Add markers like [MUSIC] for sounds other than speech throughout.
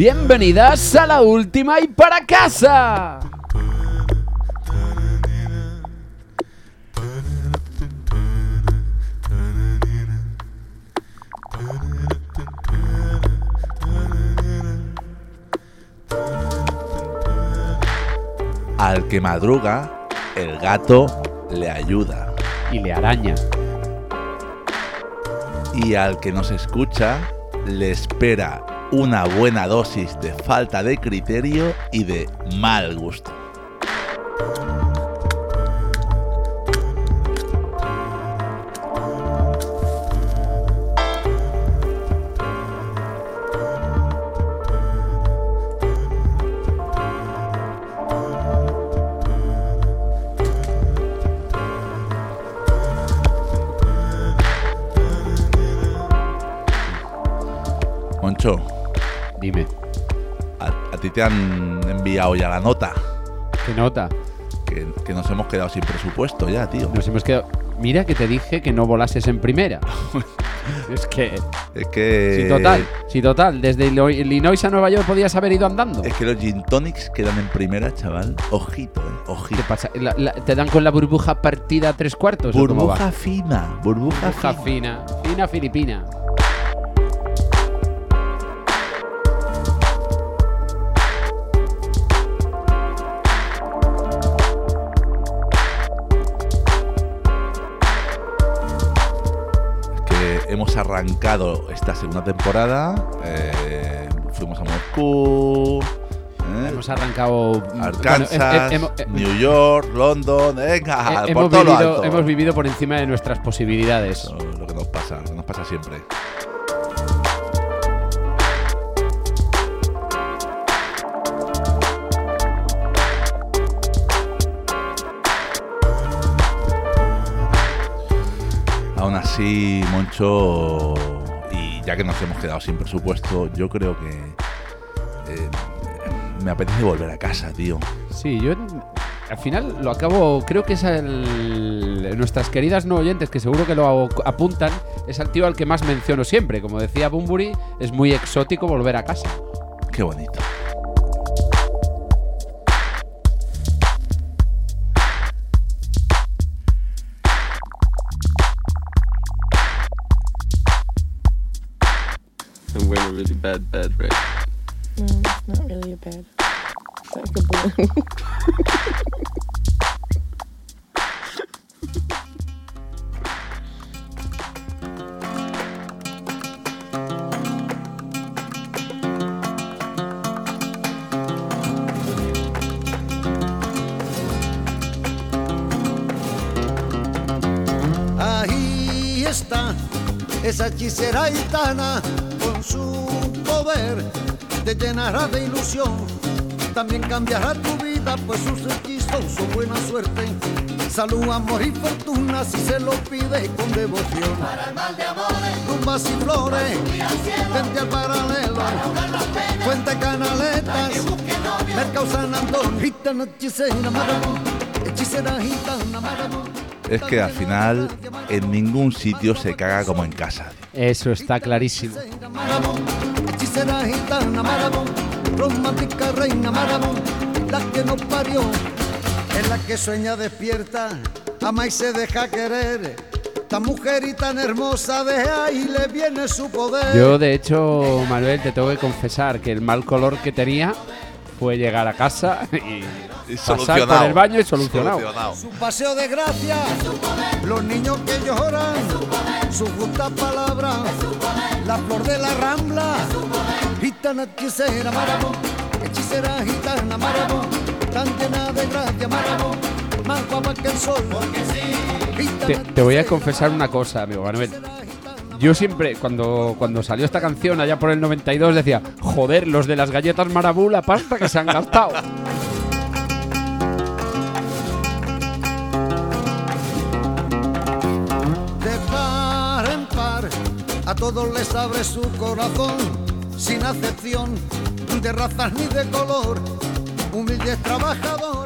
Bienvenidas a la última y para casa. Al que madruga, el gato le ayuda. Y le araña. Y al que nos escucha, le espera una buena dosis de falta de criterio y de mal gusto. Ti te han enviado ya la nota. ¿qué nota? Que, que nos hemos quedado sin presupuesto ya, tío. Nos hemos quedado. Mira que te dije que no volases en primera. [LAUGHS] es que. Es que. Sí, total. Sí, total. Desde Illinois a Nueva York podías haber ido andando. Es que los gin tonics quedan en primera, chaval. Ojito, eh. Ojito. ¿Qué pasa? La- la- ¿Te dan con la burbuja partida a tres cuartos? Burbuja fina, burbuja, Burbuja fina. fina. Fina filipina. Arrancado esta segunda temporada. eh, fuimos a Moscú. eh, Hemos arrancado. Arkansas, bueno, he- he- hemos- he- New York, London, venga, he- por hemos, todo lo vivido, alto. hemos vivido por encima de nuestras posibilidades. Eso lo que nos pasa, lo que nos pasa siempre. Así, Moncho, y ya que nos hemos quedado sin presupuesto, yo creo que eh, me apetece volver a casa, tío. Sí, yo al final lo acabo, creo que es el, nuestras queridas no oyentes que seguro que lo apuntan, es al tío al que más menciono siempre. Como decía Bumburi, es muy exótico volver a casa. Qué bonito. Bad bed right No, it's not really a bed. It's like a balloon. Ahí está esa hechicera gitana llenará de ilusión. También cambiará tu vida, pues sus hechizos son buena suerte. Salud, amor y fortuna si se lo pide con devoción. Para el mal de amores, tumbas y flores, vente al paralelo. Fuente Canaletas, Mercado San Antonio, gitana hechicera, maravón, hechicera gitana, maravón. Es que al final en ningún sitio se caga como en casa. Eso está clarísimo. Maramón, hechicera gitana, maramón, romántica reina, maramón, la que nos parió, es la que sueña despierta, ama y se deja querer. Tan mujer y tan hermosa, de ahí le viene su poder. Yo, de hecho, Manuel, te tengo que confesar que el mal color que tenía fue llegar a casa y, Y pasar por solucionado. el baño y solucionado. Solucionado. Su paseo de gracia, los niños que lloran, su justa palabra, la flor de la rambla, gitana hechicera, maramón, hechicera gitana, maramón, tan llena de gracia, maramón, más guapa que el sol, porque sí, Te, te voy a confesar una cosa, amigo Manuel. Yo siempre, cuando, cuando salió esta canción allá por el 92, decía, joder, los de las galletas Marabú, la pasta que se han gastado. [LAUGHS] a todos les abre su corazón, sin acepción de razas ni de color. Humildes trabajadores,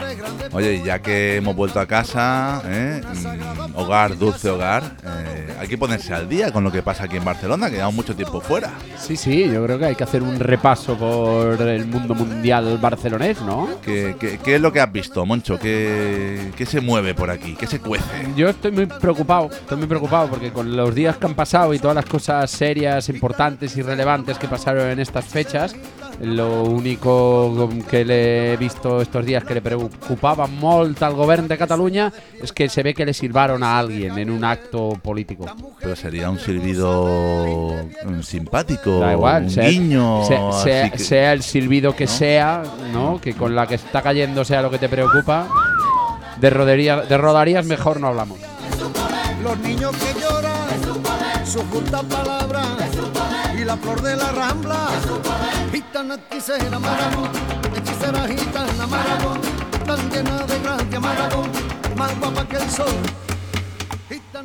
Oye, ya que hemos vuelto a casa, ¿eh? Mm, hogar, dulce hogar, eh, hay que ponerse al día con lo que pasa aquí en Barcelona, que llevamos mucho tiempo fuera. Sí, sí, yo creo que hay que hacer un repaso por el mundo mundial barcelonés, ¿no? ¿Qué, qué- qué es lo que has visto, Moncho? ¿Qué, qué se mueve por aquí? ¿Qué se cuece? Yo estoy muy preocupado, estoy muy preocupado porque con los días que han pasado y todas las cosas serias, importantes y relevantes que pasaron en estas fechas, lo único que le he visto estos días que le preocupaba molt al gobierno de Cataluña es que se ve que le silbaron a alguien en un acto político. Pero sería un silbido mm, simpático, Da igual, un sea, guiño. sea- sea- así que- sea el silbido que sea, ¿no? Que con la que está cayendo sea lo que te preocupa. De, rodería, de rodarías mejor no hablamos. Los niños que lloran, su justa palabra y la flor de la rambla. Gitana hechicera Marabú, hechicera gitana Marabú, tan llena de gracia Marabú, más guapa que el sol.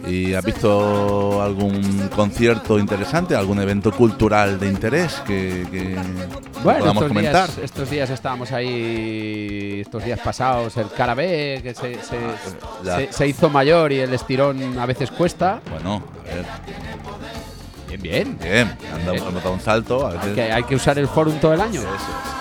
¿Y has visto algún concierto interesante, algún evento cultural de interés que, que Bueno, podamos estos comentar? días, estos días estábamos ahí, estos días pasados, el Carabé, que se, se- Ya. se- se hizo mayor y el estirón a veces cuesta. Bueno, a ver, Bien, bien. bien, han dado, hemos dado un salto. A veces, Que hay que usar el forum todo el año. Eso es.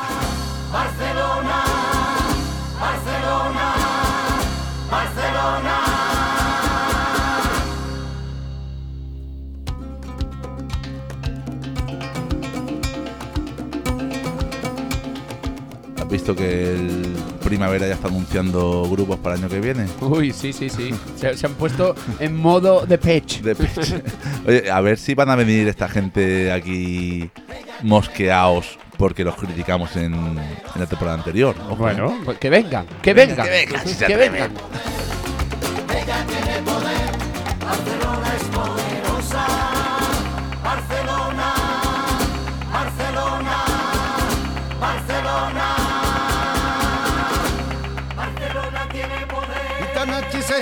¿Has visto que el Primavera ya está anunciando grupos para el año que viene? Uy, sí, sí, sí. Se, se han puesto en modo de pitch. Oye, a ver si van a venir esta gente aquí mosqueados porque los criticamos en, en la temporada anterior. Ojo, ¿eh? Bueno, pues que vengan, que vengan. que vengan, si que vengan. You,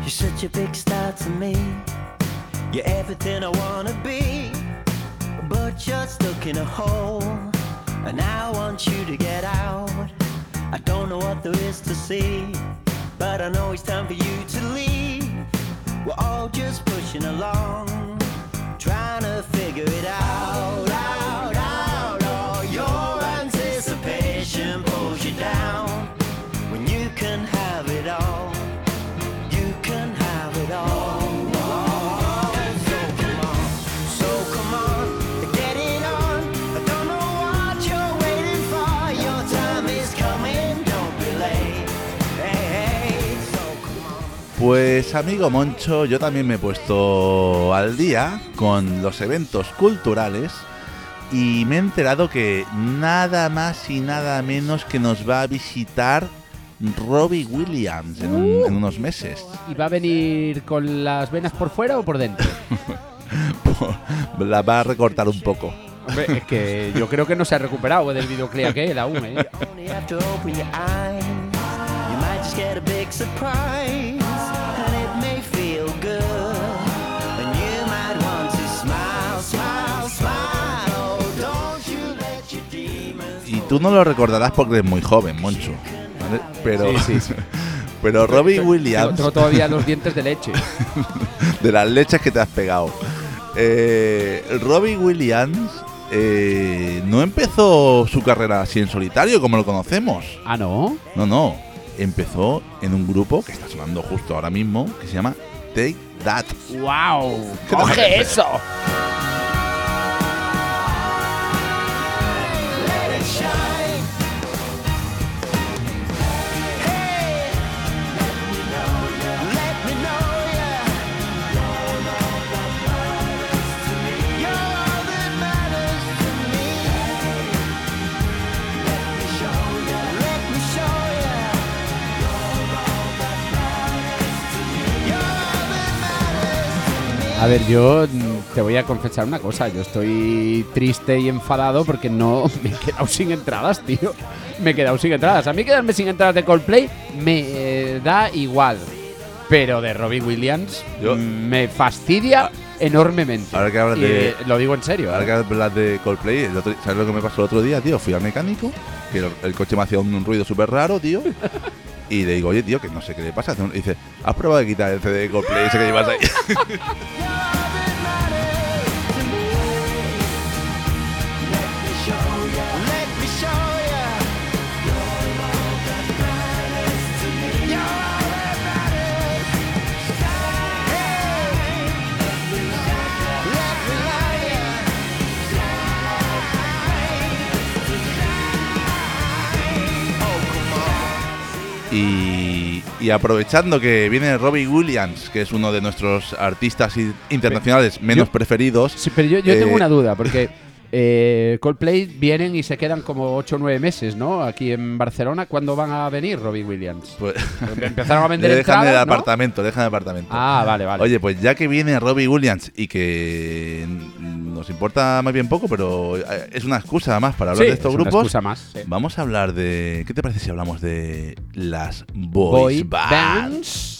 you're such a big star to me. You're everything I wanna be. But you're stuck in a hole, and I want you to get out. I don't know what there is to see, but I know it's time for you to leave. We're all just pushing along, trying to figure it out. Pues amigo Moncho, yo también me he puesto al día con los eventos culturales y me he enterado que nada más y nada menos que nos va a visitar Robbie Williams en, un- en unos meses. ¿Y va a venir con las venas por fuera o por dentro? [LAUGHS] La va a recortar un poco. Hombre, es que yo creo que no se ha recuperado del videoclip aquel aún, ¿eh? Tú no lo recordarás porque eres muy joven, Moncho. ¿vale? Pero, Sí, sí, sí. [LAUGHS] pero Robbie Tengo- Williams, Tengo todavía los dientes de leche. [LAUGHS] de las leches que te has pegado. Eh, Robbie Williams eh, no empezó su carrera así en solitario como lo conocemos. Ah, ¿no? No, no. Empezó en un grupo que está sonando justo ahora mismo que se llama Take That. ¡Wow! ¿Qué te ¡Coge eso! [LAUGHS] A ver, yo mm, te voy a confesar una cosa. Yo estoy triste y enfadado porque no [LAUGHS] me he quedado sin entradas, tío. Me he quedado sin entradas. A mí quedarme sin entradas de Coldplay me eh, da igual. Pero de Robbie Williams Yo- mm, me fastidia enormemente. Ahora que hablas Y, de- eh, Lo digo en serio. Ahora ¿eh? que hablas de Coldplay, el otro- ¿sabes lo que me pasó el otro día, tío? Fui al mecánico, que el, el coche me hacía un ruido súper raro, tío. Y le digo, oye, tío, que no sé qué le pasa. Dice, ¿has probado de quitar el CD de Coldplay ese que llevas ahí? [LAUGHS] Y, y aprovechando que viene Robbie Williams, que es uno de nuestros artistas internacionales menos yo- preferidos. Sí, pero yo, yo Eh, tengo una duda, porque [LAUGHS] eh, Coldplay vienen y se quedan como 8 o 9 meses, ¿no? Aquí en Barcelona. ¿Cuándo van a venir Robbie Williams? Pues, Empezaron a vender [LAUGHS] dejan el ¿no? apartamento, dejan el apartamento. Ah, vale, vale. Oye, pues ya que viene Robbie Williams y que nos importa más bien poco, pero eh, es una excusa más para hablar Sí, de estos es una grupos. excusa más, sí. Vamos a hablar de. ¿Qué te parece si hablamos de las Boy boys bands? bands.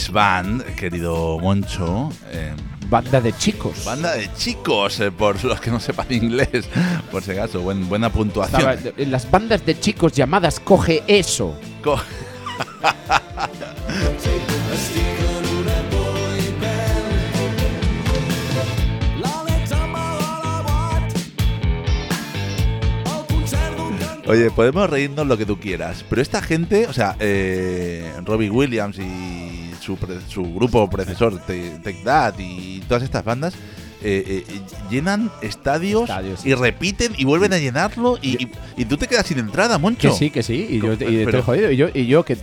Boys band, querido Moncho. eh, Banda de chicos. banda de chicos, eh, por los que no sepan inglés, por si acaso. Buen- buena puntuación. Estaba- en las bandas de chicos llamadas Coge Eso. Co- Oye, podemos reírnos lo que tú quieras, pero esta gente, o sea, eh, Robbie Williams y su, su grupo predecesor, Take That y todas estas bandas, eh, eh, llenan estadios, Estadios, y repiten y vuelven a llenarlo y, y- y tú te quedas sin entrada, Moncho. Que sí, que sí. Y yo, y estoy jodido. Y yo, y yo que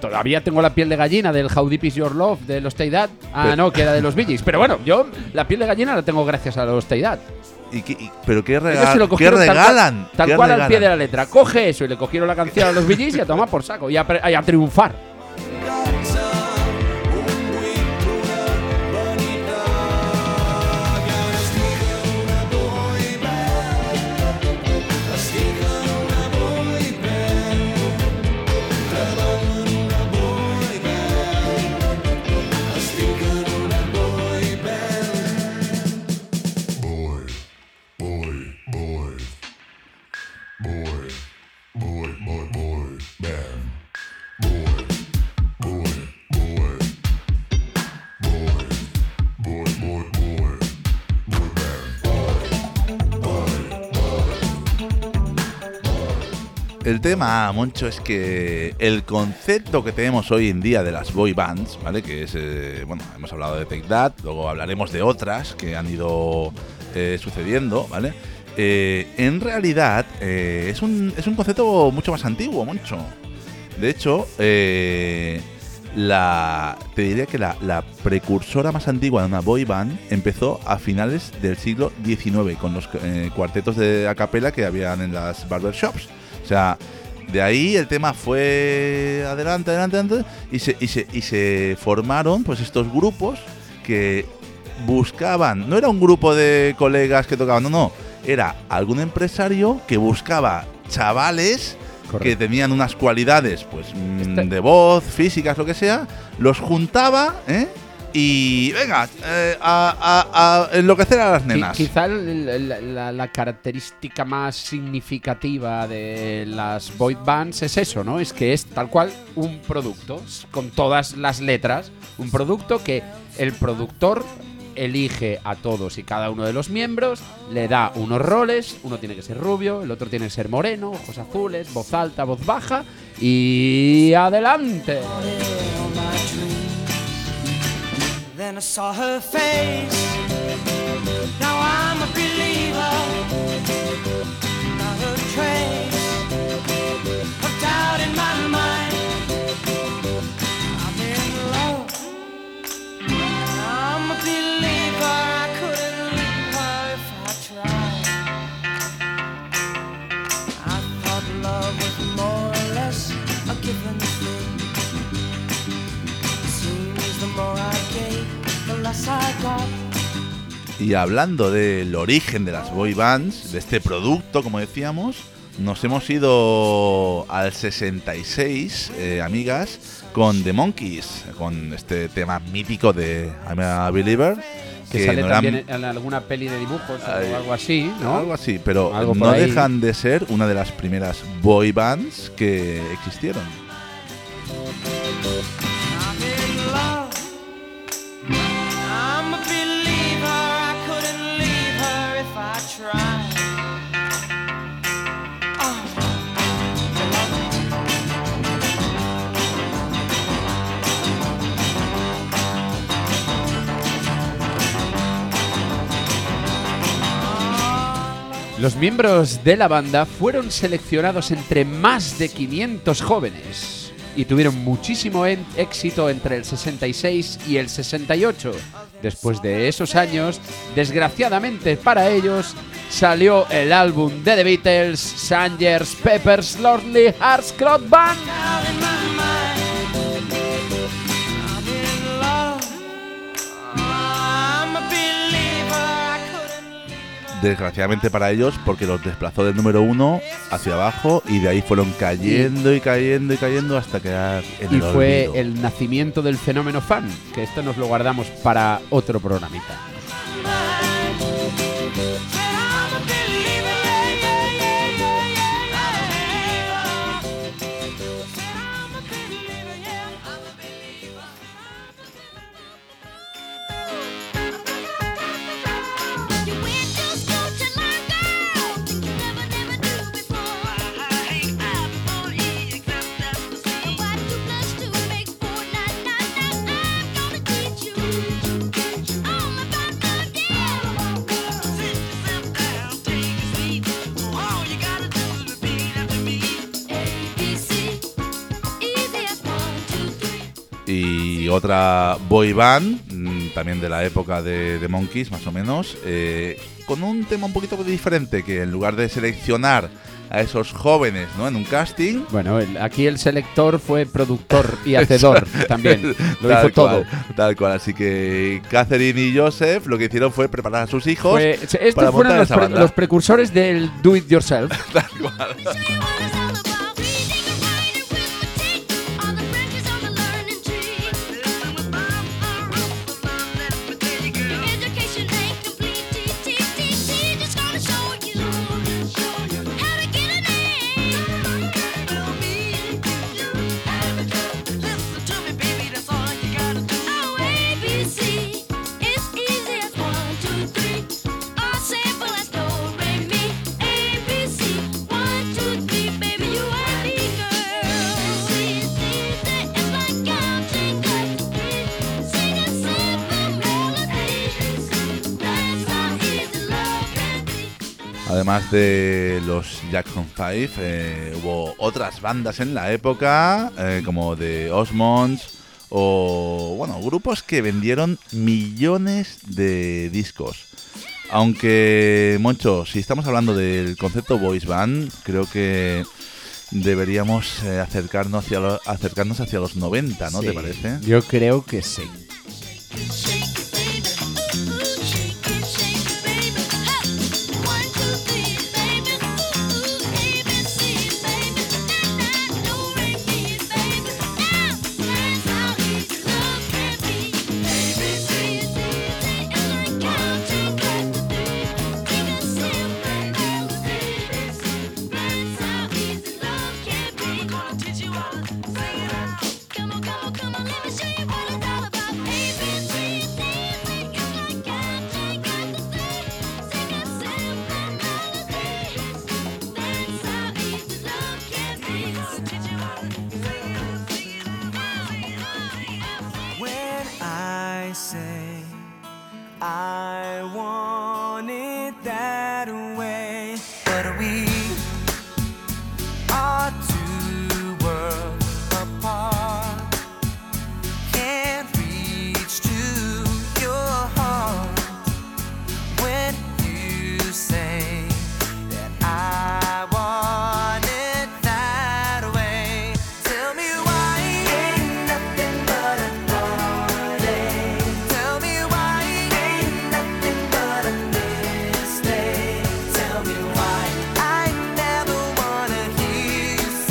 todavía tengo la piel de gallina del How Deep Is Your Love de los Stay Dad. Ah, no, que era de los Gees. Pero bueno, yo la piel de gallina la tengo gracias a los Stay Dad. ¿Y qué- y- ¿Pero qué, rega- lo qué tal regalan? Tal ¿Qué cual, al pie de la letra. Coge eso y le cogieron la canción a los Gees y a tomar por saco. Y a, pre- y a triunfar. El tema, Moncho, es que el concepto que tenemos hoy en día de las boy bands, ¿vale? Que es, eh, bueno, hemos hablado de Take That, luego hablaremos de otras que han ido eh, sucediendo, ¿vale? Eh, en realidad es, un, es un concepto mucho más antiguo, Moncho. De hecho, la, te diría que la, la precursora más antigua de una boy band empezó a finales del siglo XIX con los cuartetos de a capela que habían en las barbershops. O sea, de ahí el tema fue adelante, adelante, adelante y se, y se, y se formaron pues estos grupos que buscaban, no era un grupo de colegas que tocaban, no, no, era algún empresario que buscaba chavales que tenían unas cualidades, pues mm, Este- de voz, físicas, lo que sea, los juntaba, ¿eh? Y venga, eh, a, a- a enloquecer a las nenas. Quizá la, la característica más significativa de las boy bands es eso, ¿no? Es que es tal cual un producto, con todas las letras, un producto que el productor elige a todos y cada uno de los miembros, le da unos roles, uno tiene que ser rubio, el otro tiene que ser moreno, ojos azules, voz alta, voz baja y adelante. Then I saw her face. Now I'm a believer. Not a trace Y hablando del origen de las boy bands, de este producto, como decíamos, nos hemos ido al 66, eh, amigas, con The Monkeys, con este tema mítico de I'm a Believer. Que sale no eran- también en alguna peli de dibujos Ay, o algo así, ¿no? Algo así, pero Algo no ahí. dejan de ser una de las primeras boy bands que existieron. Los miembros de la banda fueron seleccionados entre más de 500 jóvenes y tuvieron muchísimo éxito entre el 66 y el 68. Después de esos años, desgraciadamente para ellos, salió el álbum de The Beatles, Sangers, Peppers, Lonely Hearts Club Band. Desgraciadamente para ellos, porque los desplazó del número uno hacia abajo y de ahí fueron cayendo y cayendo y cayendo hasta quedar en Y el fue olvido. el nacimiento del fenómeno fan, que esto nos lo guardamos para otro programita. Otra boy band, mm, también de la época de, de Monkeys, más o menos, eh, con un tema un poquito diferente, que en lugar de seleccionar a esos jóvenes ¿no? en un casting, Bueno, el- aquí el selector fue productor y hacedor [LAUGHS] también. Lo tal hizo todo. cual, tal cual. Así que Catherine y Joseph lo que hicieron fue preparar a sus hijos. Fue- estos para fueron montar los, esa pre- banda. los precursores del do it yourself. [LAUGHS] Show you Además de los Jackson 5, eh, hubo otras bandas en la época, eh, como The Osmonds, o bueno, grupos que vendieron millones de discos. Aunque, Moncho, si estamos hablando del concepto voice band, creo que deberíamos eh, acercarnos, hacia lo- acercarnos hacia los 90, ¿no te parece? Yo creo que sí.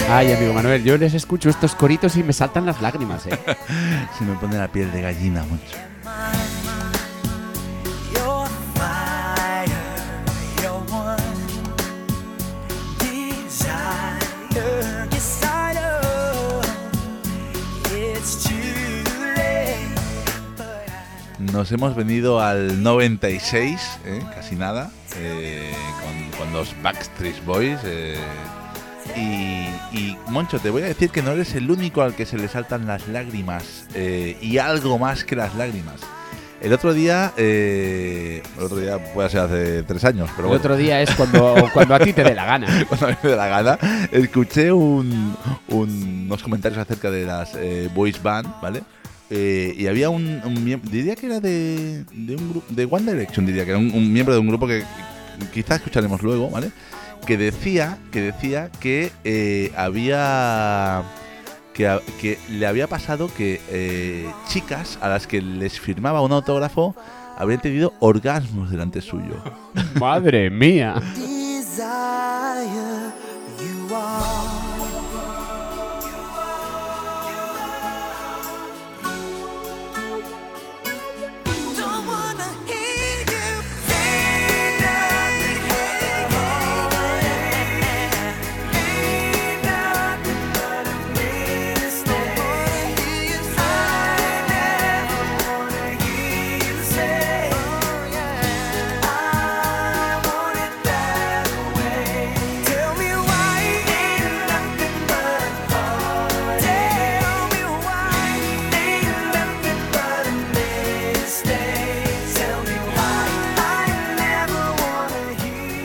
Ay, amigo Manuel, yo les escucho estos coritos y me saltan las lágrimas, ¿eh? [LAUGHS] Se me pone la piel de gallina mucho. Nos hemos venido al 96, ¿eh? casi nada, eh, con, con los Backstreet Boys. eh, y, y, Moncho, te voy a decir que no eres el único al que se le saltan las lágrimas eh, y algo más que las lágrimas. El otro día, eh, el otro día puede ser hace tres años, pero El bueno, otro día es cuando, cuando a ti te dé la gana. [LAUGHS] cuando a mí me dé la gana, escuché un- un- unos comentarios acerca de las eh, boys band, ¿vale? Eh, y había un, un miem- diría que era de, de un grupo, de One Direction, diría que era un, un miembro de un grupo que quizás escucharemos luego, ¿vale? Que decía que decía que eh, había que, a- que le había pasado que eh, chicas a las que les firmaba un autógrafo habían tenido orgasmos delante suyo. Madre mía.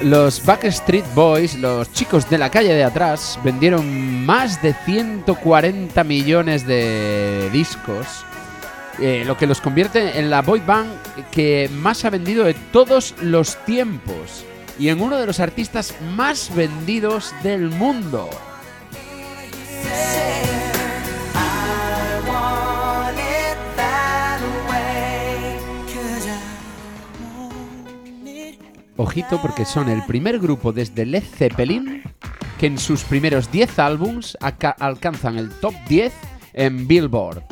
Los Backstreet Boys, los chicos de la calle de atrás, vendieron más de 140 millones de discos, eh, lo que los convierte en la boy band que más ha vendido de todos los tiempos y en uno de los artistas más vendidos del mundo. Ojito porque son el primer grupo desde Led Zeppelin que en sus primeros 10 álbums alcanzan el top 10 en Billboard.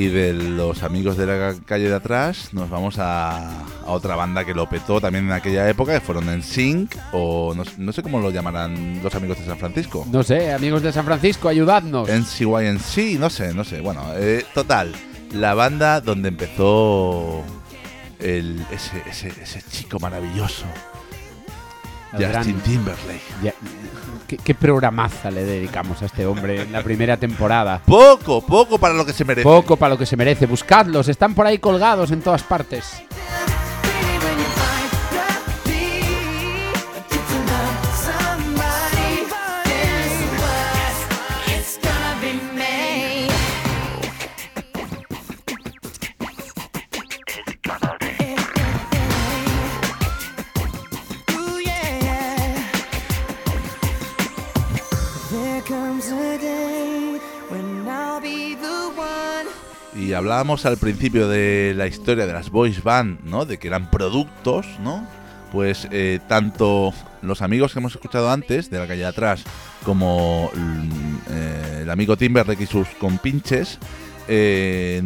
Y de los amigos de la calle de atrás nos vamos a, a otra banda que lo petó también en aquella época, que fueron en Sync, o no, no sé cómo lo llamarán los amigos de San Francisco. No sé, amigos de San Francisco, ayudadnos. NCYNC, no sé, no sé. Bueno, eh, total, la banda donde empezó el, ese, ese, ese chico maravilloso, Gran- Justin Timberlake. Ya- ¿Qué, qué programaza le dedicamos a este hombre en la primera temporada? Poco, poco para lo que se merece. Poco para lo que se merece. Buscadlos, están por ahí colgados en todas partes. Hablábamos al principio de la historia de las boys band, ¿no? De que eran productos, ¿no? Pues eh, tanto los amigos que hemos escuchado antes, de la calle de atrás, como mm, eh, el amigo Timberlake y sus compinches, eh,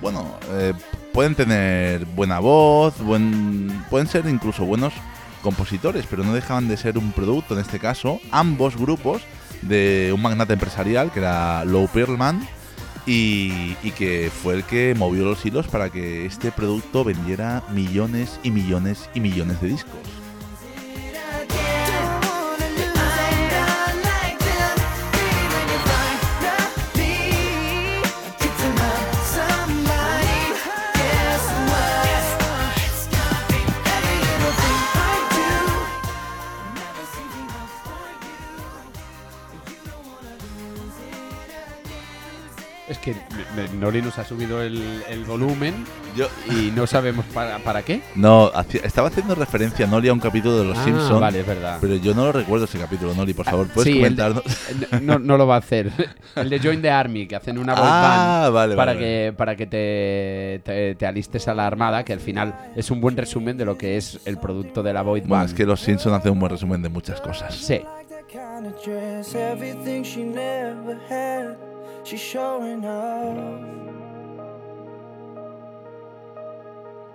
bueno, eh, pueden tener buena voz, buen, pueden ser incluso buenos compositores, pero no dejaban de ser un producto, en este caso, ambos grupos de un magnate empresarial que era Lou Pearlman y, que fue el que movió los hilos para que este producto vendiera millones y millones y millones de discos. Que Noli nos ha subido el, el volumen Yo y no sabemos para, para qué. no hacía- estaba haciendo referencia Noli a un capítulo de Los Ah, Simpsons, Vale, es verdad. pero yo no lo recuerdo ese capítulo, Noli, por favor, puedes Sí, el de- comentarnos. No, no lo va a hacer. El de Join the Army, que hacen una boy Ah, band vale, para, vale, que, para que te, te- te alistes a la armada, que al final es un buen resumen de lo que es el producto de la Bueno, band. es que Los Simpsons hacen un buen resumen de muchas cosas. Sí. She's showing off.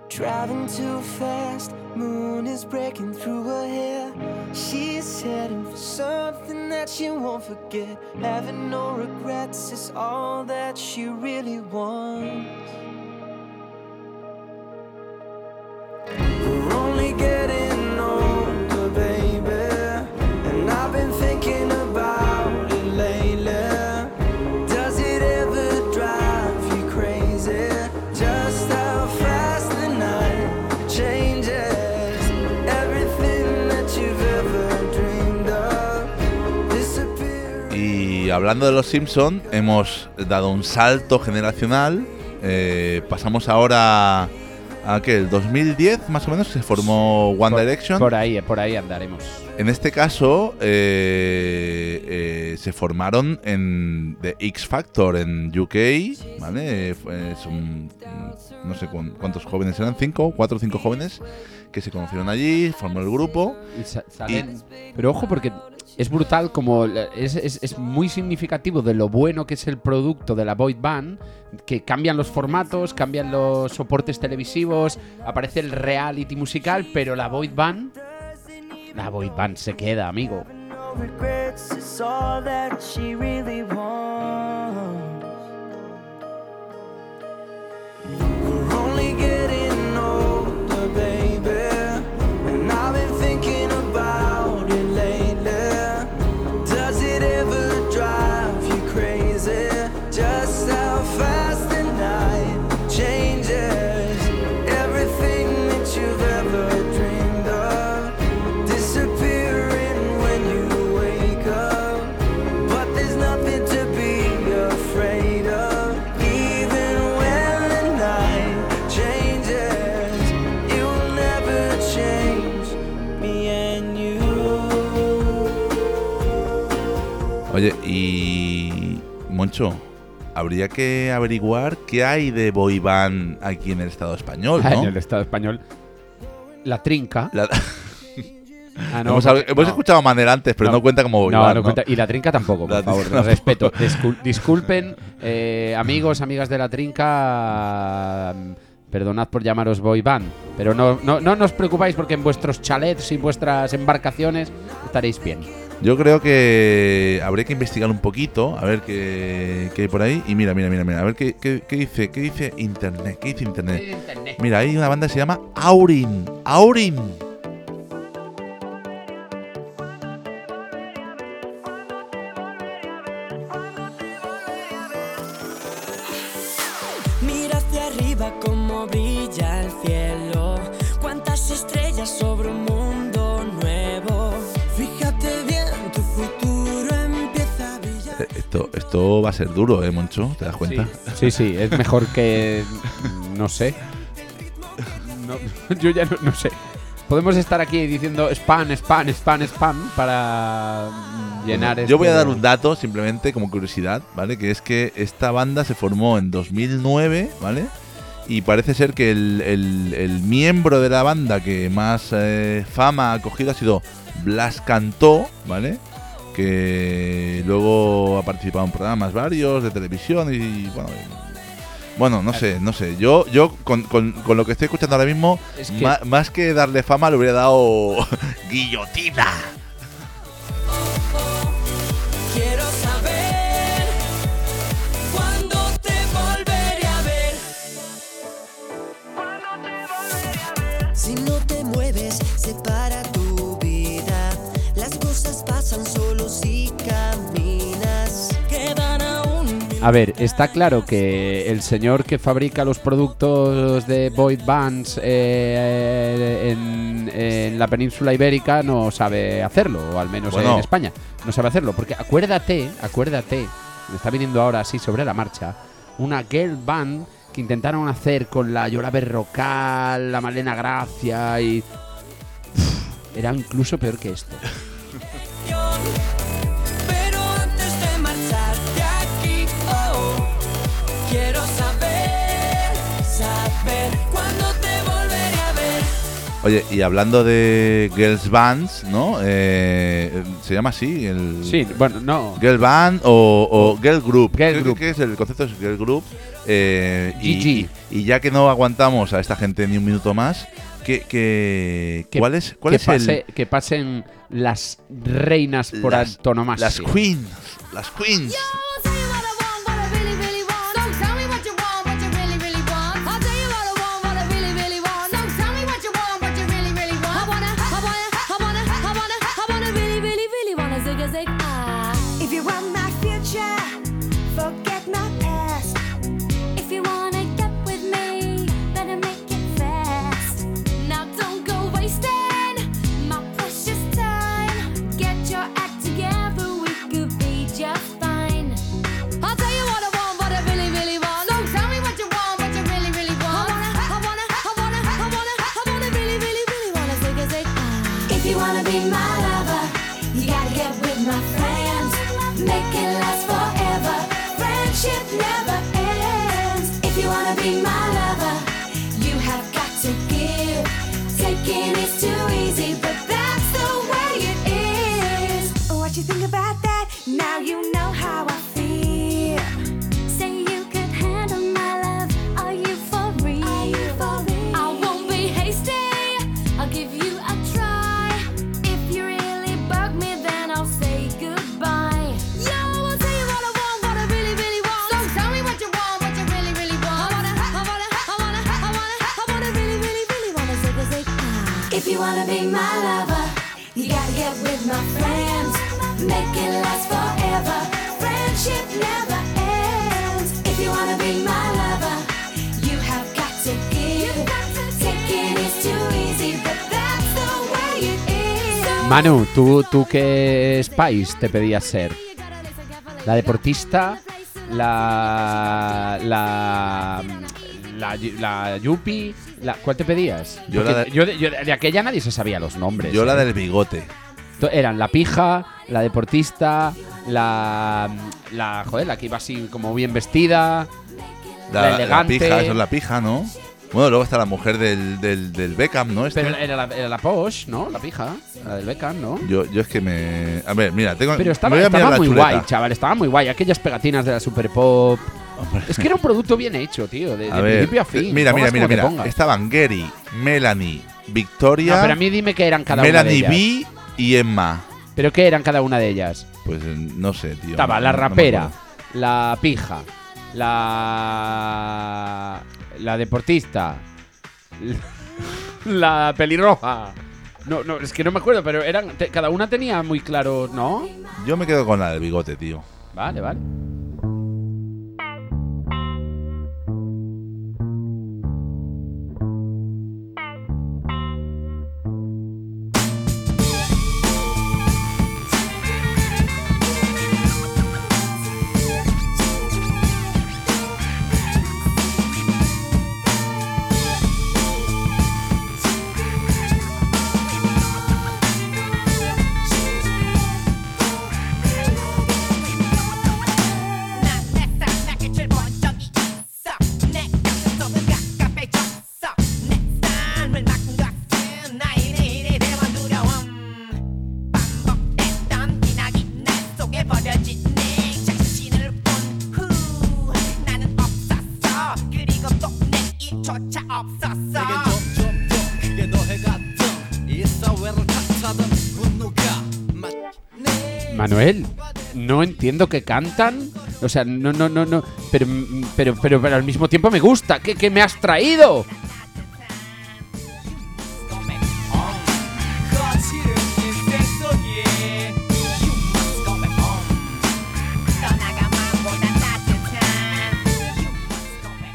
Driving too fast, moon is breaking through her hair. She's heading for something that she won't forget. Having no regrets is all that she really wants. We're only getting Y hablando de Los Simpsons, hemos dado un salto generacional. eh, pasamos ahora a que el 2010 más o menos se formó One Por- Direction. Por ahí, por ahí andaremos. En este caso, eh, eh, se formaron en The X Factor en UK, ¿vale? Son, no sé cuán- cuántos jóvenes eran, cinco, cuatro o cinco jóvenes que se conocieron allí, formó el grupo. Y sa- salen- Pero ojo, porque es brutal, como es, es- es muy significativo de lo bueno que es el producto de la Void Band, que cambian los formatos, cambian los soportes televisivos, aparece el reality musical, pero la Void Band, la Void Band se queda, amigo. Moncho, habría que averiguar qué hay de boy band aquí en el Estado español, Ah, ¿no? En el Estado español. La trinca. La- [LAUGHS] Ah, no, hemos porque- hemos no. escuchado a Manel antes, pero no, cuenta como boy No, band, no ¿no? cuenta. Y la trinca tampoco, por La favor. Respeto. Discul- disculpen, eh, amigos, amigas de la trinca. mm, Perdonad por llamaros boy band, pero no, no, no os preocupáis porque en vuestros chalets y vuestras embarcaciones estaréis bien. Yo creo que habría que investigar un poquito, a ver qué, qué hay por ahí. Y mira, mira, mira, mira, a ver qué, qué- qué dice, qué dice internet, qué dice internet. Mira, hay una banda que se llama Aurin, Aurin. Esto, va a ser duro, ¿eh, Moncho? ¿Te das cuenta? Sí, sí, es mejor que. No sé. No, [LAUGHS] yo ya no, no sé. Podemos estar aquí diciendo spam, spam, spam, spam para llenar Yo voy a esto dar un dato simplemente como curiosidad, ¿vale? Que es que esta banda se formó en 2009, ¿vale? Y parece ser que el, el- el miembro de la banda que más eh, fama ha cogido ha sido Blas Cantó, ¿vale? Que luego ha participado en programas varios de televisión y bueno... Bueno, no sé, no sé. Yo, yo con, con- con lo que estoy escuchando ahora mismo, Es que- ma- más que darle fama, le hubiera dado [LAUGHS] guillotina. A ver, está claro que el señor que fabrica los productos de Boyd Bands eh, en, en la península ibérica no sabe hacerlo, o al menos Bueno. en España. No sabe hacerlo, porque acuérdate, acuérdate, me está viniendo ahora así sobre la marcha, una girl band que intentaron hacer con la Yola Berrocal, la Malena Gracia y... Era incluso peor que esto. Oye, y hablando de Girls Bands, ¿no? Eh, ¿Se llama así? El Sí, bueno, no. Girl Band o, o Girl Group. Girl ¿Qué, Group. qué es el concepto? Es Girl Group. Eh, y, GG. y- y ya que no aguantamos a esta gente ni un minuto más, ¿qué, qué- Que- ¿cuál es, cuál que, es pase- que pasen las reinas por Las- antonomasia. el, las queens? Las queens. Manu, ¿tú, ¿tú qué Spice te pedías ser? ¿La deportista? ¿La. la. la, la Yupi? La, ¿Cuál te pedías? Yo la de- yo de, yo de aquella nadie se sabía los nombres. Yo la ¿eh? del bigote. Eran la pija, la deportista, la. la. joder, la que iba así como bien vestida. La, La la elegante. pija, eso es la pija, ¿no? Bueno, luego está la mujer del, del, del Beckham, ¿no? Este. Pero era la, era la Posh, ¿no? La pija. La del Beckham, ¿no? yo, yo es que me. A ver, mira, tengo. Pero estaba, me voy a mirar estaba la muy chuleta. guay, chaval. Estaba muy guay. Aquellas pegatinas de la Super Pop. Es que era un producto bien hecho, tío. De, A de ver, principio a fin. mira, mira, mira, mira. Estaban Gary, Melanie, Victoria, No, pero a mí dime qué eran cada una de Melanie. B y Emma. ¿Pero qué eran cada una de ellas? Pues eh, no sé, tío. Estaba no- la rapera, la pija, la. La deportista, la pelirroja. No, no, es que no me acuerdo, pero eran. te- cada una tenía muy claro, ¿no? Yo me quedo con la del bigote, tío. Vale, vale. Entiendo que cantan. O sea, no, no, no, no. Pero, pero, pero, pero al mismo tiempo me gusta. ¿Qué, qué me has traído?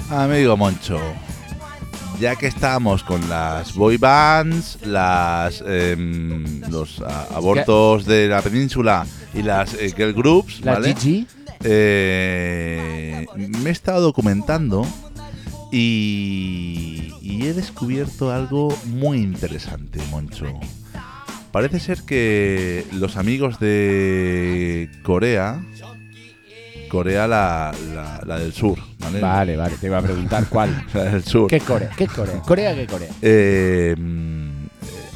Amigo Moncho, ya que estamos con las boy bands, las em, los a- abortos de la península y las eh, girl groups, La ¿vale? Gigi. Eh, me he estado documentando y, y he descubierto algo muy interesante, Moncho. Parece ser que los amigos de Corea, Corea la, la- la del sur, ¿vale? Vale, vale, te iba a preguntar cuál. [LAUGHS] La del sur. ¿Qué Corea? ¿Qué Corea? ¿Corea qué Corea? Eh, mm,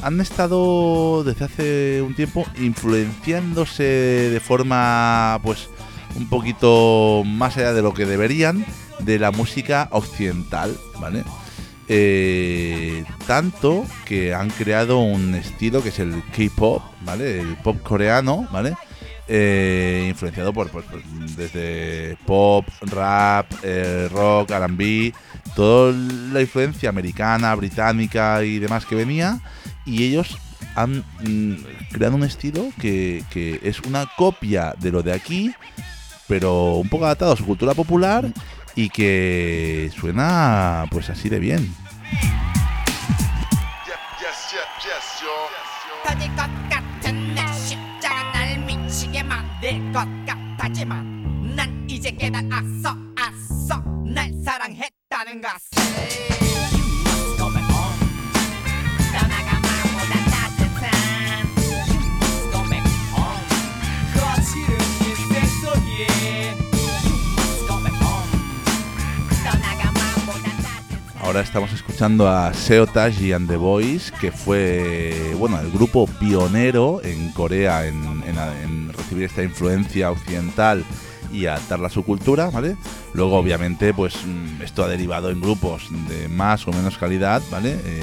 han estado desde hace un tiempo influenciándose de forma pues un poquito más allá de lo que deberían de la música occidental, ¿vale? Eh, tanto que han creado un estilo que es el K-pop, ¿vale? El pop coreano, ¿vale? Eh, influenciado por, desde pop, rap, eh, rock, RB, toda la influencia americana, británica y demás que venía, y ellos han mm, creado un estilo que, es una copia de lo de aquí, pero un poco adaptado a su cultura popular y que suena pues así de bien. 같아지만 난 이제 깨달았어 아서 날 사랑했다는 것을 떠나가 마보다 따뜻한 거칠은 일생 속에 떠나가 마보다 따뜻한 Ahora estamos escuchando a Seo Taji and the Boys, que fue bueno el grupo pionero en Corea en, en- en recibir esta influencia occidental y adaptarla a su cultura, ¿vale? Luego, obviamente, pues mm, esto ha derivado en grupos de más o menos calidad, ¿vale? Eh,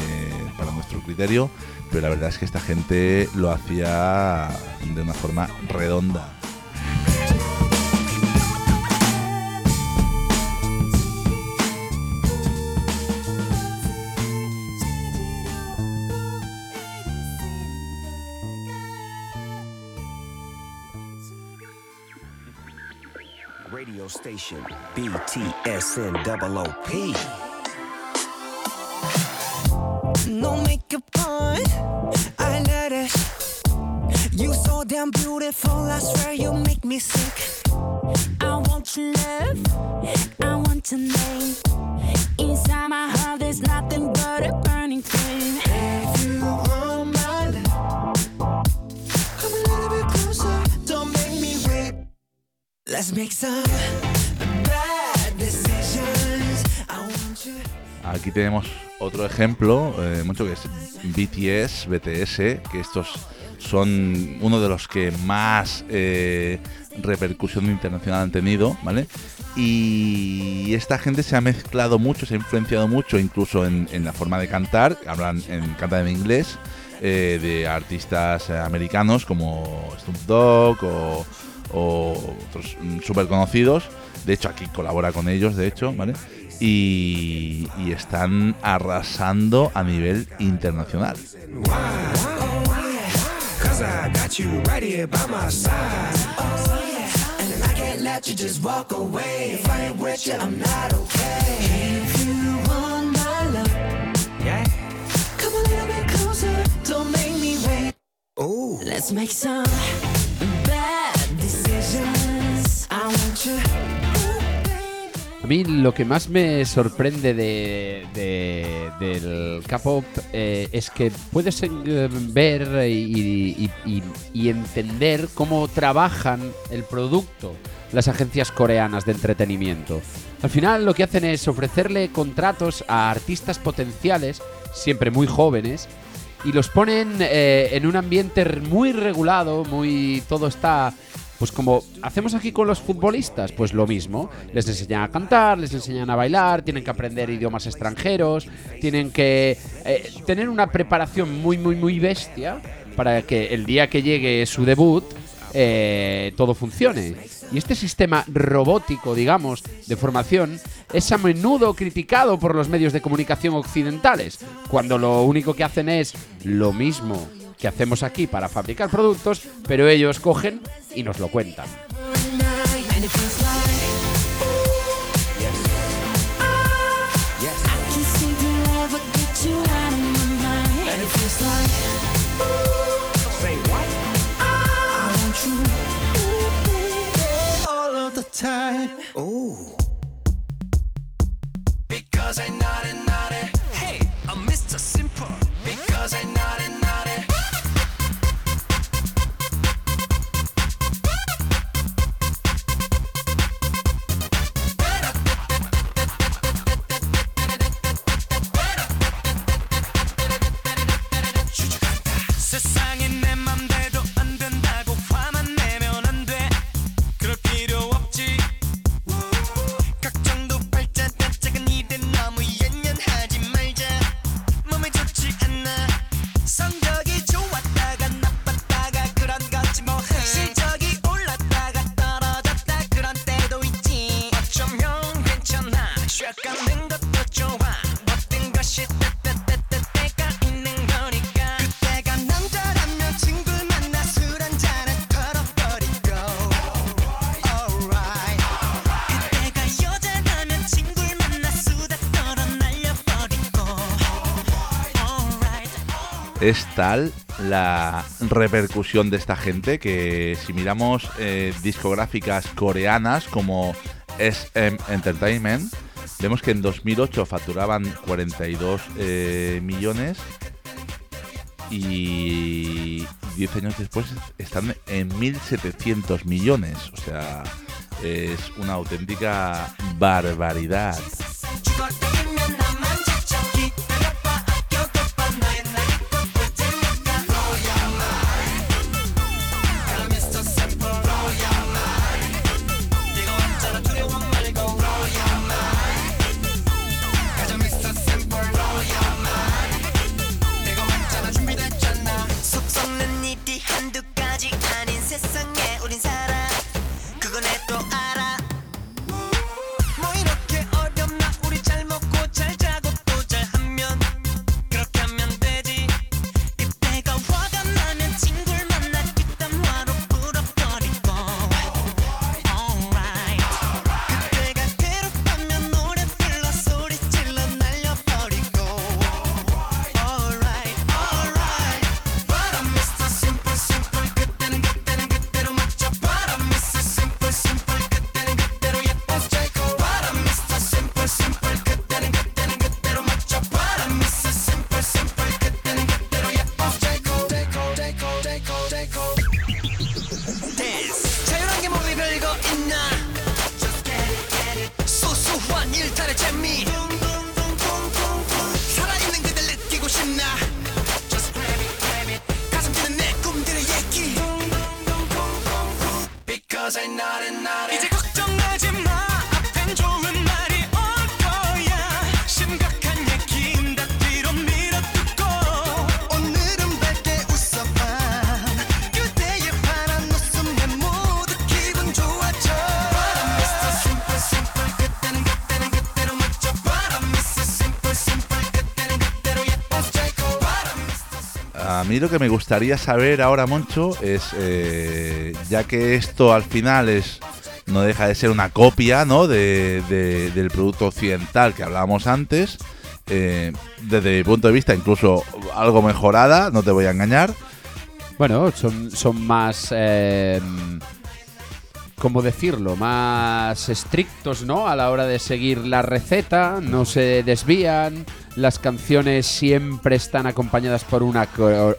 para nuestro criterio, pero la verdad es que esta gente lo hacía de una forma redonda. Station BTSN double OP. No makeup on, I let it. You so damn beautiful, I swear you make me sick. I want your love, I want your name. Inside my heart, there's nothing but a burning flame. If you want my love, come a little bit closer, don't make me wait. Let's make some Aquí tenemos otro ejemplo, eh, mucho que es BTS, BTS, que estos son uno de los que más eh, repercusión internacional han tenido, ¿vale? Y esta gente se ha mezclado mucho, se ha influenciado mucho, incluso en, la forma de cantar, hablan en cantan en inglés, eh, de artistas americanos como Snoop Dogg o, o otros súper conocidos. De hecho, aquí colabora con ellos, de hecho, ¿vale? Y, están arrasando a nivel internacional. Let's make some bad decisions. I want you. A mí lo que más me sorprende de, de- del K-pop eh, es que puedes eh, ver y, entender cómo trabajan el producto las agencias coreanas de entretenimiento. Al final lo que hacen es ofrecerle contratos a artistas potenciales, siempre muy jóvenes, y los ponen eh, en un ambiente muy regulado, muy todo está pues como hacemos aquí con los futbolistas, pues lo mismo. Les enseñan a cantar, les enseñan a bailar, tienen que aprender idiomas extranjeros, tienen que eh, tener una preparación muy, muy, muy bestia para que el día que llegue su debut eh, todo funcione. Y este sistema robótico, digamos, de formación es a menudo criticado por los medios de comunicación occidentales, cuando lo único que hacen es lo mismo que hacemos aquí para fabricar productos, pero ellos cogen y nos lo cuentan. Sasangin brutal la repercusión de esta gente que si miramos eh, discográficas coreanas como SM Entertainment, vemos que en 2008 facturaban 42 eh, millones y 10 años después están en 1.700 millones. O sea, es una auténtica barbaridad. mí lo que me gustaría saber ahora, Moncho, es, eh, ya que esto al final es no deja de ser una copia ¿no? de, del producto occidental que hablábamos antes, eh, desde mi punto de vista incluso algo mejorada, no te voy a engañar. Bueno, son, son más... Eh, ¿Cómo decirlo? Más estrictos, ¿no? A la hora de seguir la receta, no se desvían, las canciones siempre están acompañadas por una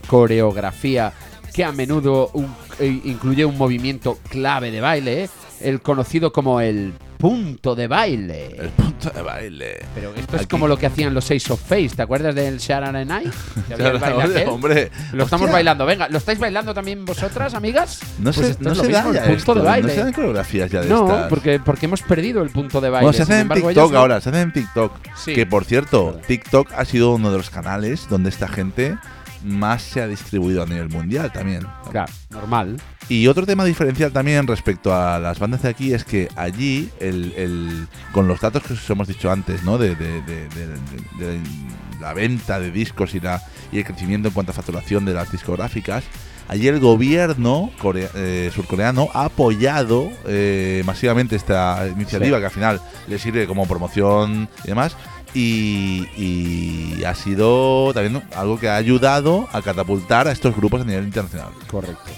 coreografía que a menudo eh, incluye un movimiento clave de baile, ¿eh? el conocido como el punto de baile. El punto de baile. Pero esto es como lo que hacían los Ace of Face. ¿Te acuerdas del Sharon and I? [LAUGHS] Hombre. Lo estamos bailando. Venga, ¿lo estáis bailando también vosotras, amigas? No pues sé, no se da punto esto, de baile. No dan coreografías ya de no, porque, porque hemos perdido el punto de baile. Se hacen en TikTok ahora, se hacen en TikTok. Que por cierto, TikTok ha sido uno de los canales donde esta gente más se ha distribuido a nivel mundial también. Claro, normal. Y otro tema diferencial también respecto a las bandas de aquí es que allí, el, el- con los datos que os hemos dicho antes, ¿no? De, de- de- de- de- de la venta de discos y, la, y el crecimiento en cuanto a facturación de las discográficas, allí el gobierno corea- eh, surcoreano ha apoyado eh, masivamente esta iniciativa Sí. que al final le sirve como promoción y demás. Y, y ha sido también algo que ha ayudado a catapultar a estos grupos a nivel internacional. Correcto.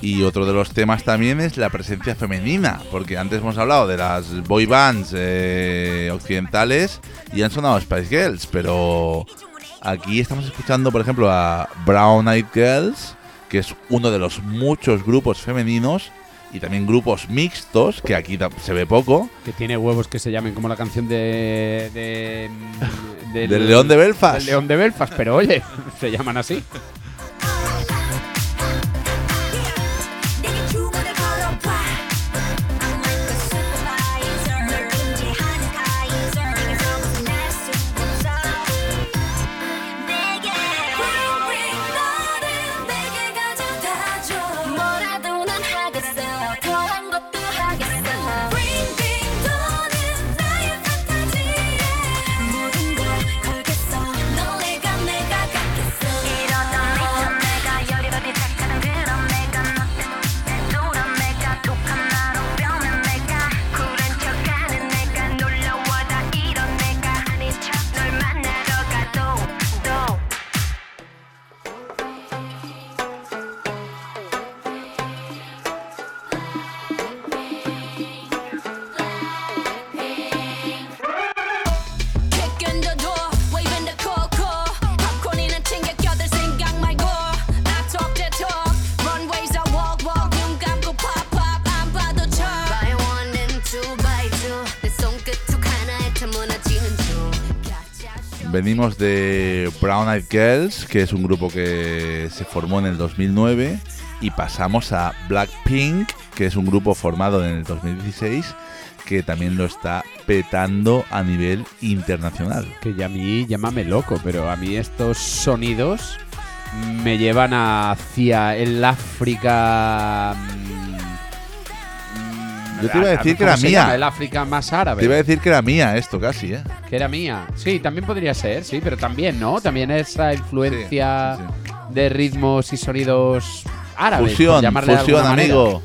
Y otro de los temas también es la presencia femenina, porque antes hemos hablado de las boy bands eh, occidentales y han sonado Spice Girls, pero aquí estamos escuchando, por ejemplo, a Brown Eyed Girls, que es uno de los muchos grupos femeninos y también grupos mixtos, que aquí se ve poco, Que tiene huevos que se llamen como la canción de. de mm, [LAUGHS] del León de Belfast. del León de Belfast, pero oye, [LAUGHS] se llaman así. De Brown Eyed Girls, que es un grupo que se formó en el 2009, y pasamos a Blackpink, que es un grupo formado en el 2016, que también lo está petando a nivel internacional. Que ya a mí, llámame loco, pero a mí estos sonidos me llevan hacia el África. mm, Yo te iba a decir que ¿cómo era mía. El África más árabe. Te iba a decir que era mía esto casi, ¿eh? Que era mía. Sí, también podría ser, sí, pero también, ¿no? También esa influencia Sí, de ritmos y sonidos árabes. Fusión, amigo.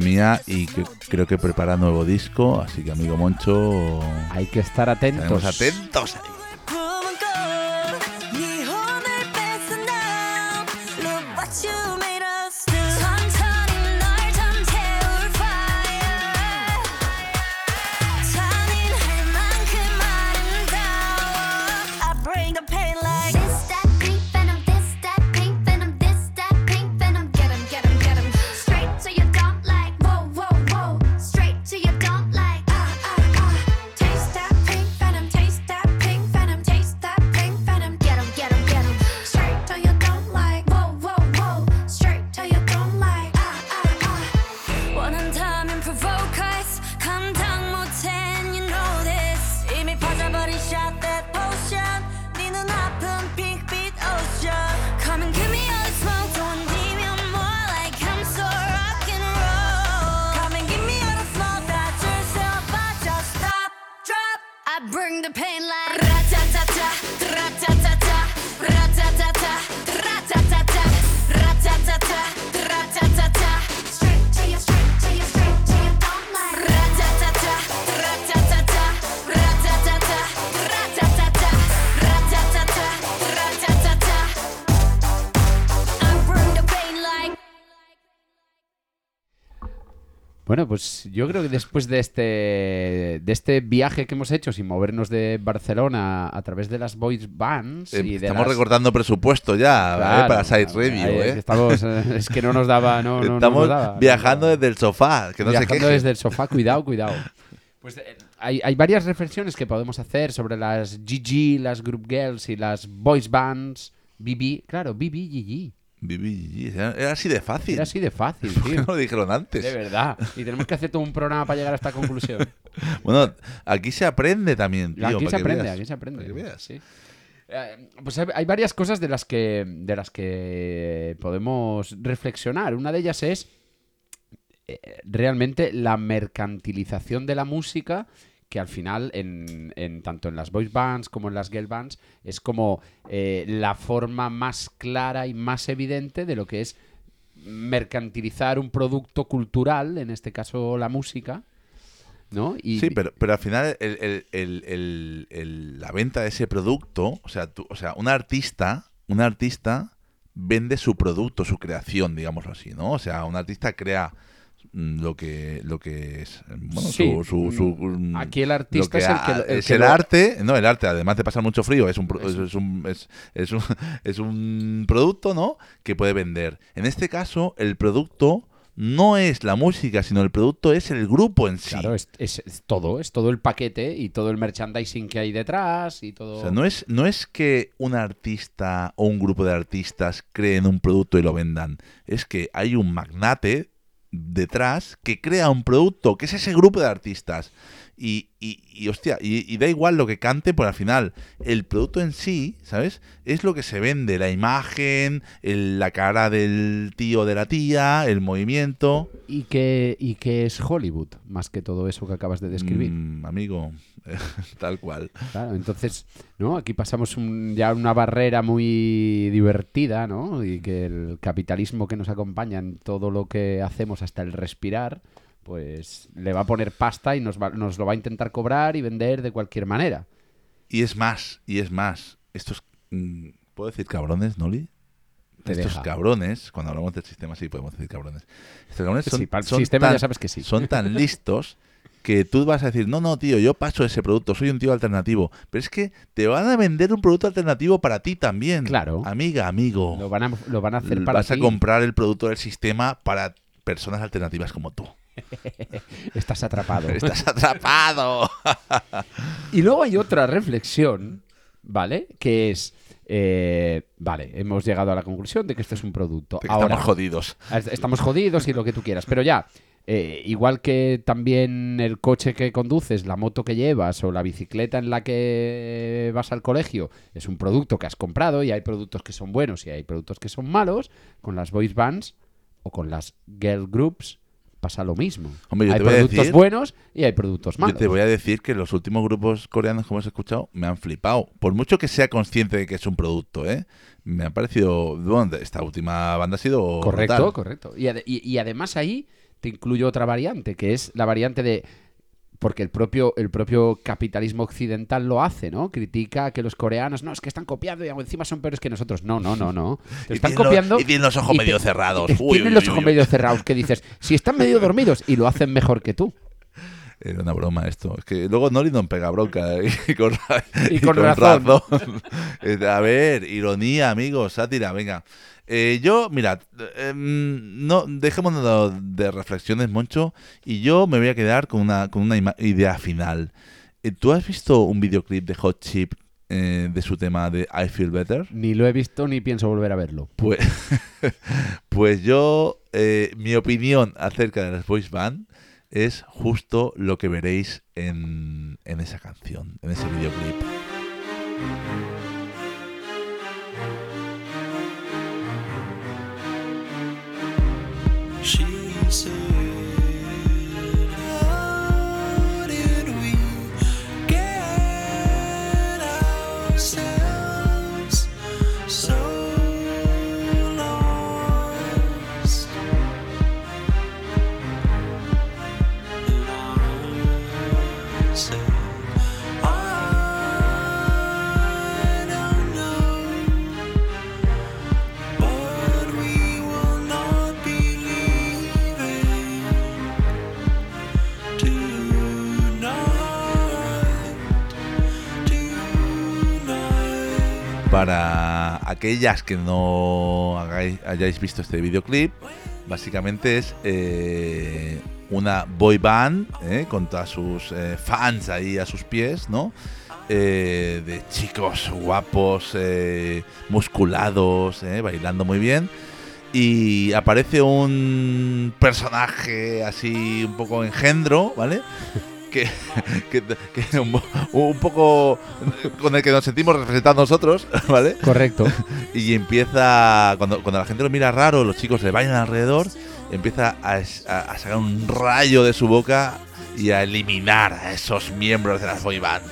Mía y que creo que prepara nuevo disco, así que amigo Moncho, Hay que estar atentos. atentos Bueno, pues yo creo que después de este, de este viaje que hemos hecho sin movernos de Barcelona a través de las voice bands Eh, y de Estamos las- recortando presupuesto ya Claro, eh, para Side Review. eh. estamos, eh, es que no nos daba, no, Estamos nos daba, no viajando desde el sofá, que no Viajando desde el sofá, cuidado, cuidado. [LAUGHS] Pues eh, hay, hay varias reflexiones que podemos hacer sobre las GG, las group girls y las voice bands. BB, claro, BB, GG. Era así de fácil. Era así de fácil, [LAUGHS] ¿Por qué tío. no lo dijeron antes? De verdad. Y tenemos que hacer todo un programa para llegar a esta conclusión. [LAUGHS] Bueno, aquí se aprende también, tío. aquí se aprende, veas. aquí se aprende. Para que veas. Sí. Eh, Pues hay, hay varias cosas de las que de las que podemos reflexionar. Una de ellas es eh, realmente la mercantilización de la música que al final, en, en- tanto en las voice bands como en las girl bands, es como eh, la forma más clara y más evidente de lo que es mercantilizar un producto cultural, en este caso la música, ¿no? Sí, pero, pero al final el- la venta de ese producto, o sea, tú- o sea, un artista, un artista vende su producto, su creación, digámoslo así, ¿no? O sea, un artista crea lo que lo que es eh, bueno, Sí, su, su- su, mm, mm, aquí el artista es el que el es que el lo- arte no el arte además de pasar mucho frío es un es, es un es, es un [LAUGHS] es un producto no que puede vender en este caso el producto no es la música sino el producto es el grupo en sí Claro, es, es- es todo, es todo el paquete y todo el merchandising que hay detrás y todo. O sea, no es, no es que un artista o un grupo de artistas creen un producto y lo vendan. Es que hay un magnate detrás que crea un producto, que es ese grupo de artistas. Y, y, y, hostia, y, y da igual lo que cante, pues al final el producto en sí, ¿sabes? Es lo que se vende, la imagen, el- la cara del tío de la tía, el movimiento. Y que, y que es Hollywood, más que todo eso que acabas de describir. Mm, amigo, [LAUGHS] tal cual. Claro, entonces, ¿no? Aquí pasamos un- ya una barrera muy divertida, ¿no? Y que el capitalismo que nos acompaña en todo lo que hacemos hasta el respirar, pues le va a poner pasta y nos, va- nos lo va a intentar cobrar y vender de cualquier manera. Y es más, y es más. Estos. mm, ¿Puedo decir cabrones, Noli? Te Estos deja. cabrones, cuando hablamos del sistema, sí podemos decir cabrones. Estos cabrones son, Sí, para el son sistema ya tan, sabes que sí. son tan [LAUGHS] listos que tú vas a decir, no, no, tío, yo paso ese producto, soy un tío alternativo. Pero es que te van a vender un producto alternativo para ti también. Claro. Amiga, amigo. Lo van a, lo van a hacer para vas a ti. comprar el producto del sistema para personas alternativas como tú. Estás atrapado. [LAUGHS] Estás atrapado. [LAUGHS] Y luego hay otra reflexión, ¿vale? Que es, eh, vale, hemos llegado a la conclusión de que este es un producto. Ahora, estamos jodidos. Estamos jodidos y lo que tú quieras, pero ya, eh, igual que también el coche que conduces, la moto que llevas o la bicicleta en la que vas al colegio es un producto que has comprado y hay productos que son buenos y hay productos que son malos, con las voice bands o con las girl groups pasa lo mismo. Hombre, yo hay te voy a productos decir- buenos y hay productos Yo malos. te voy a decir que los últimos grupos coreanos que hemos escuchado me han flipado. Por mucho que sea consciente de que es un producto, ¿eh? Me ha parecido... Bueno, esta última banda ha sido... Correcto, brutal. correcto. Y, ade- y- y además ahí te incluyo otra variante, que es la variante de... Porque el propio, el propio capitalismo occidental lo hace, ¿no? Critica que los coreanos, no, es que están copiando y encima son peores que nosotros. No, no, no, no. [LAUGHS] Te Y están tienen los- copiando. y tienen los ojos medio cerrados. y Uy, tienen uy, los uy, ojos medio cerrados, que dices, [LAUGHS] si están medio dormidos y lo hacen mejor que tú. Era una broma esto. Es que luego Noli nos pega bronca. ¿eh? [LAUGHS] Y con, ra- Y con razón. Eh, A ver, ironía, amigos, sátira, venga. Eh, yo, mira, em, no, dejémonos de reflexiones, Moncho, y yo me voy a quedar con una, con una idea final. Eh, ¿Tú has visto un videoclip de Hot Chip eh, de su tema de I Feel Better? Ni lo he visto ni pienso volver a verlo. Pues, [LAUGHS] pues yo, mi opinión acerca de las voice band es justo lo que veréis en, en esa canción, en ese videoclip. She said, para aquellas que no hayáis visto este videoclip, básicamente es eh, una boy band eh, con todas sus eh, fans ahí a sus pies, ¿no? Eh, de chicos guapos, musculados, bailando muy bien. Y aparece un personaje así un poco engendro, ¿vale? Que, que, que un, un poco con el que nos sentimos representados nosotros, [LAUGHS] ¿vale? Correcto. Y empieza, cuando, cuando la gente lo mira raro, los chicos le bailan alrededor, empieza a, es- a- a sacar un rayo de su boca y a eliminar a esos miembros de la boy band.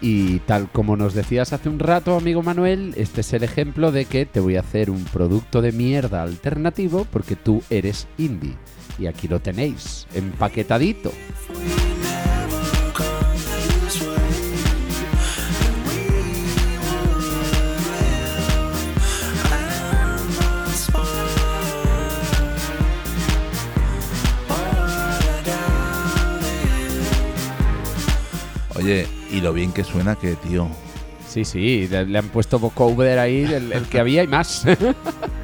Y tal como nos decías hace un rato, amigo Manuel, este es el ejemplo de que te voy a hacer un producto de mierda alternativo porque tú eres indie. Y aquí lo tenéis, empaquetadito. Oye, y lo bien que suena que, tío. Sí, sí, le, han puesto vocoder ahí, el, el que había y más. [LAUGHS]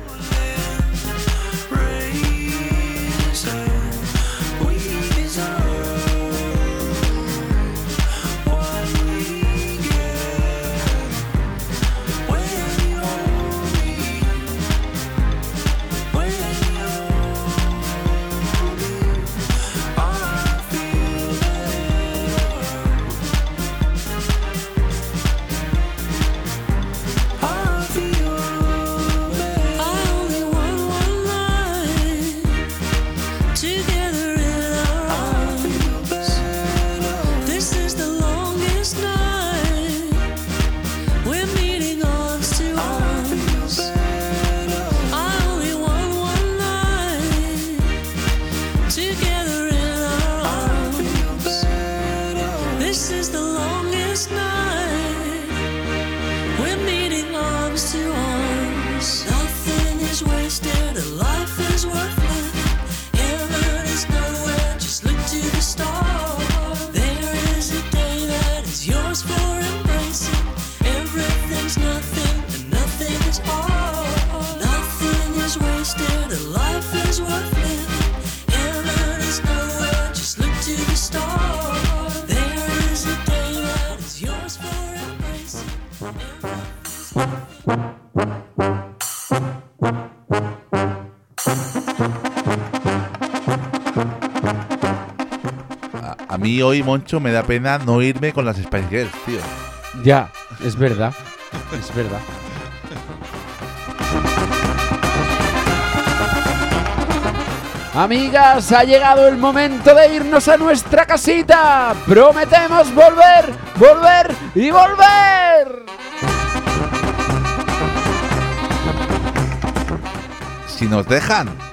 mí hoy, Moncho, me da pena no irme con las Spice Girls, tío. ya, es verdad. Es verdad. Amigas, ha llegado el momento de irnos a nuestra casita. Prometemos volver, volver y volver. Si nos dejan.